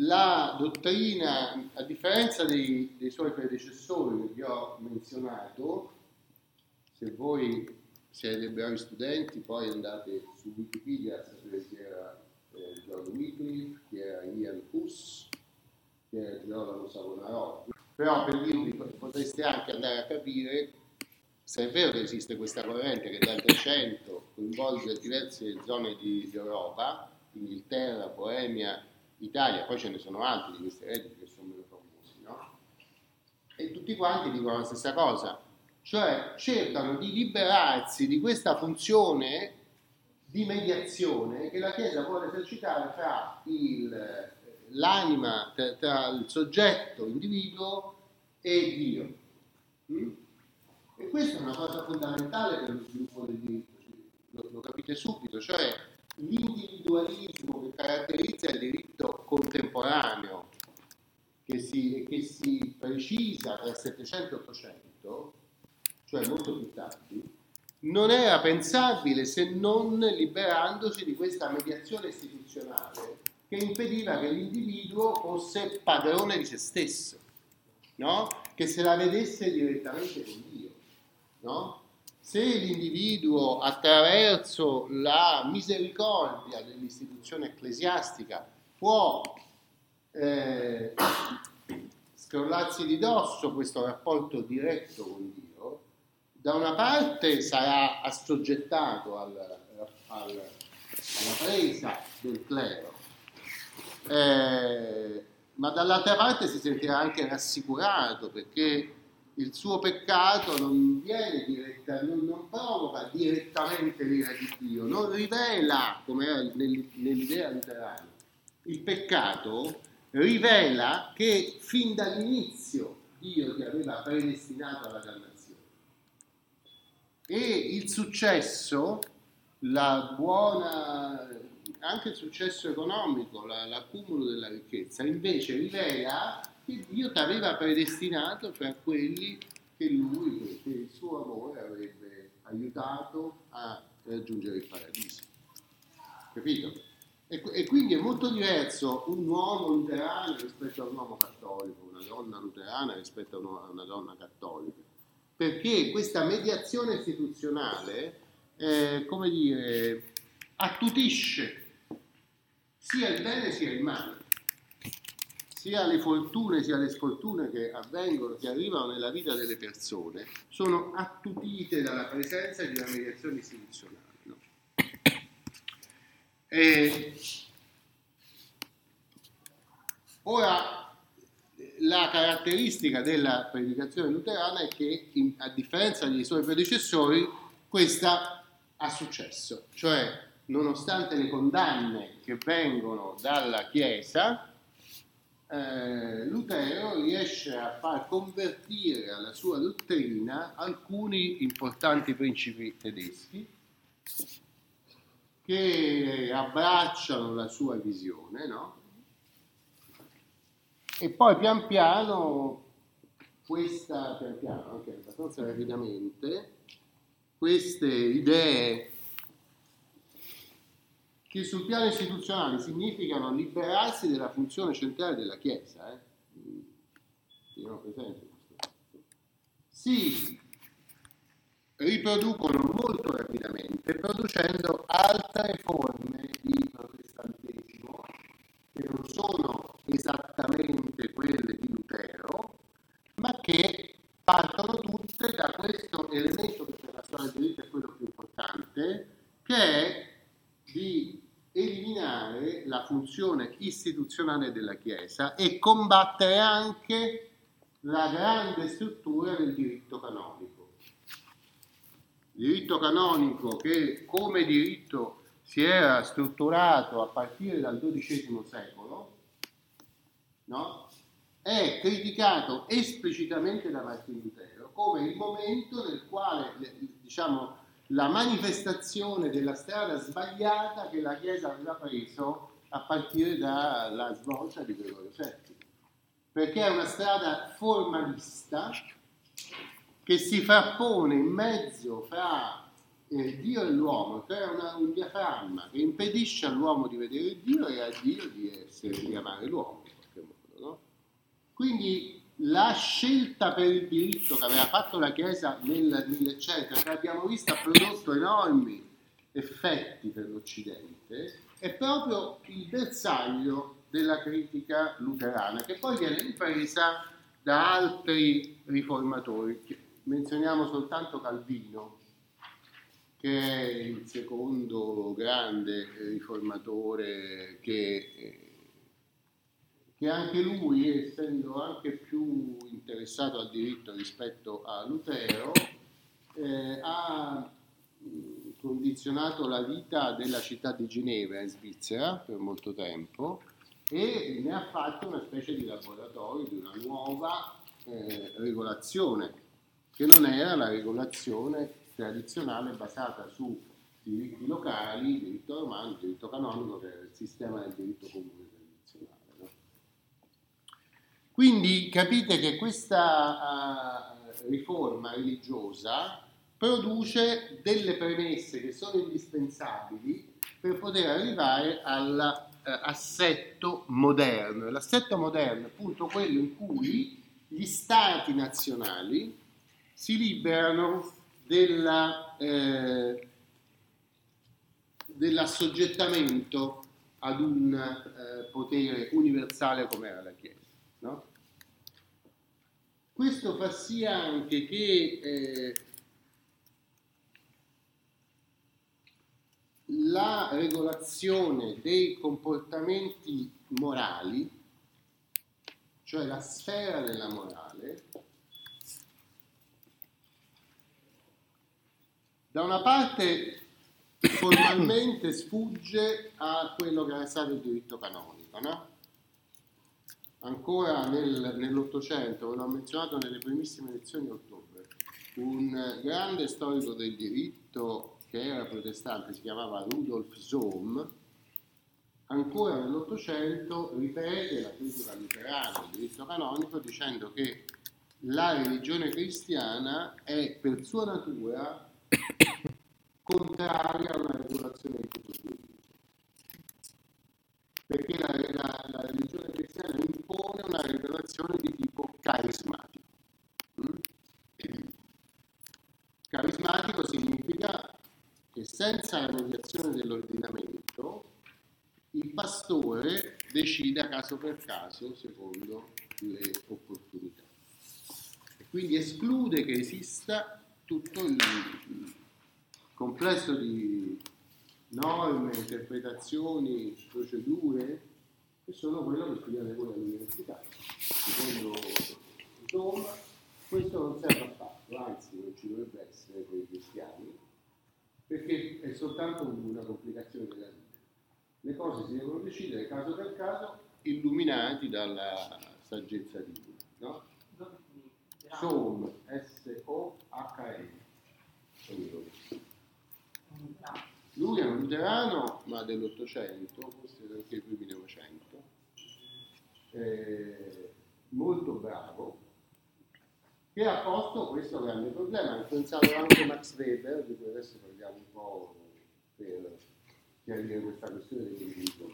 la dottrina, a differenza dei, dei suoi predecessori che vi ho menzionato, se voi siete bravi studenti poi andate su Wikipedia a sapere chi era eh, John Wycliffe, chi era Ian Hus, chi era Girolamo Savonarola. Però per dirvi potreste anche andare a capire se è vero che esiste questa corrente che dal 300 coinvolge diverse zone di, di Europa, Inghilterra, Boemia, Italia, poi ce ne sono altri di questi redditi che sono meno famosi, no? E tutti quanti dicono la stessa cosa, cioè cercano di liberarsi di questa funzione di mediazione che la Chiesa vuole esercitare tra il, l'anima, tra, tra, il soggetto, individuo e Dio. Mm? E questa è una cosa fondamentale per lo sviluppo del diritto, lo, lo capite subito, cioè l'individualismo che caratterizza il diritto contemporaneo, che si, che si precisa tra 700 e 800, cioè molto più tardi, non era pensabile se non liberandosi di questa mediazione istituzionale che impediva che l'individuo fosse padrone di se stesso, no? che se la vedesse direttamente con Dio. No? Se l'individuo attraverso la misericordia dell'istituzione ecclesiastica può eh, scrollarsi di dosso questo rapporto diretto con Dio, da una parte sarà assoggettato al, al, alla presa del clero, eh, ma dall'altra parte si sentirà anche rassicurato perché il suo peccato non viene diretta, non, non provoca direttamente l'ira di Dio, non rivela, come era nell'idea luterana, il peccato rivela che fin dall'inizio Dio ti aveva predestinato alla dannazione. E il successo, la buona, anche il successo economico, la, l'accumulo della ricchezza, invece rivela che Dio ti aveva predestinato fra quelli che lui, che il suo amore avrebbe aiutato a raggiungere il paradiso. Capito? E, e, quindi è molto diverso un uomo luterano rispetto a un uomo cattolico, una donna luterana rispetto a una, una donna cattolica. Perché questa mediazione istituzionale, eh, come dire, attutisce sia il bene sia il male sia le fortune sia le sfortune che avvengono, che arrivano nella vita delle persone, sono attutite dalla presenza di una mediazione istituzionale. No? Ora, la caratteristica della predicazione luterana è che, a differenza dei suoi predecessori, questa ha successo, cioè nonostante le condanne che vengono dalla Chiesa, eh, Lutero riesce a far convertire alla sua dottrina alcuni importanti principi tedeschi che abbracciano la sua visione, no? E poi pian piano, questa, pian piano, anche abbastanza rapidamente, queste idee che sul piano istituzionale significano liberarsi della funzione centrale della Chiesa. Eh? Si riproducono molto rapidamente producendo altre forme di protestantesimo che non sono esattamente quelle di Lutero, ma che partono tutte da questo elemento che per la storia del diritto è quello più importante, che è di eliminare la funzione istituzionale della Chiesa e combattere anche la grande struttura del diritto canonico. diritto canonico che come diritto si era strutturato a partire dal XII secolo, no? è criticato esplicitamente da Martin Lutero come il momento nel quale diciamo, la manifestazione della strada sbagliata che la Chiesa aveva preso a partire dalla svolta di Gregorio VII, perché è una strada formalista che si frappone in mezzo fra eh, Dio e l'uomo, crea una, un diaframma che impedisce all'uomo di vedere Dio e a Dio di, essere, di amare l'uomo in qualche modo. No? Quindi la scelta per il diritto che aveva fatto la Chiesa nel 1100, che abbiamo visto ha prodotto enormi effetti per l'Occidente, è proprio il bersaglio della critica luterana, che poi viene ripresa da altri riformatori. Menzioniamo soltanto Calvino, che è il secondo grande riformatore che, che anche lui, essendo anche più interessato al diritto rispetto a Lutero, eh, ha condizionato la vita della città di Ginevra in Svizzera per molto tempo e ne ha fatto una specie di laboratorio di una nuova eh, regolazione, che non era la regolazione tradizionale basata su diritti locali, diritto romano, diritto canonico, che era il sistema del diritto comune tradizionale. No? Quindi capite che questa uh, riforma religiosa produce delle premesse che sono indispensabili per poter arrivare all'assetto uh, moderno. L'assetto moderno è appunto quello in cui gli stati nazionali si liberano della, eh, dell'assoggettamento ad un eh, potere universale come era la Chiesa. No? Questo fa sì anche che eh, la regolazione dei comportamenti morali, cioè la sfera della morale, Da una parte formalmente sfugge a quello che era stato il diritto canonico, no? Ancora nel, nell'Ottocento, ve l'ho menzionato nelle primissime lezioni di ottobre, un grande storico del diritto che era protestante, si chiamava Rudolf Sohm, ancora nell'Ottocento ripete la critica luterana del diritto canonico dicendo che la religione cristiana è per sua natura contraria a una regolazione di tutto il perché la, la, la, religione cristiana impone una regolazione di tipo carismatico. Mm? Carismatico significa che senza la mediazione dell'ordinamento il pastore decide caso per caso secondo le opportunità. E quindi esclude che esista tutto il complesso di norme, interpretazioni, procedure che sono quello che studiate voi all'università. Secondo insomma, questo non serve affatto, anzi non ci dovrebbe essere per i cristiani, perché è soltanto una complicazione della vita. Le cose si devono decidere caso per caso, illuminati dalla saggezza divina. No? S-O-H-M. Lui è un luterano, ma dell'Ottocento, forse anche i primi Novecento, eh, molto bravo, che ha posto questo grande problema. Ha influenzato anche Max Weber, di cui adesso parliamo un po' per chiarire questa questione dell'individuo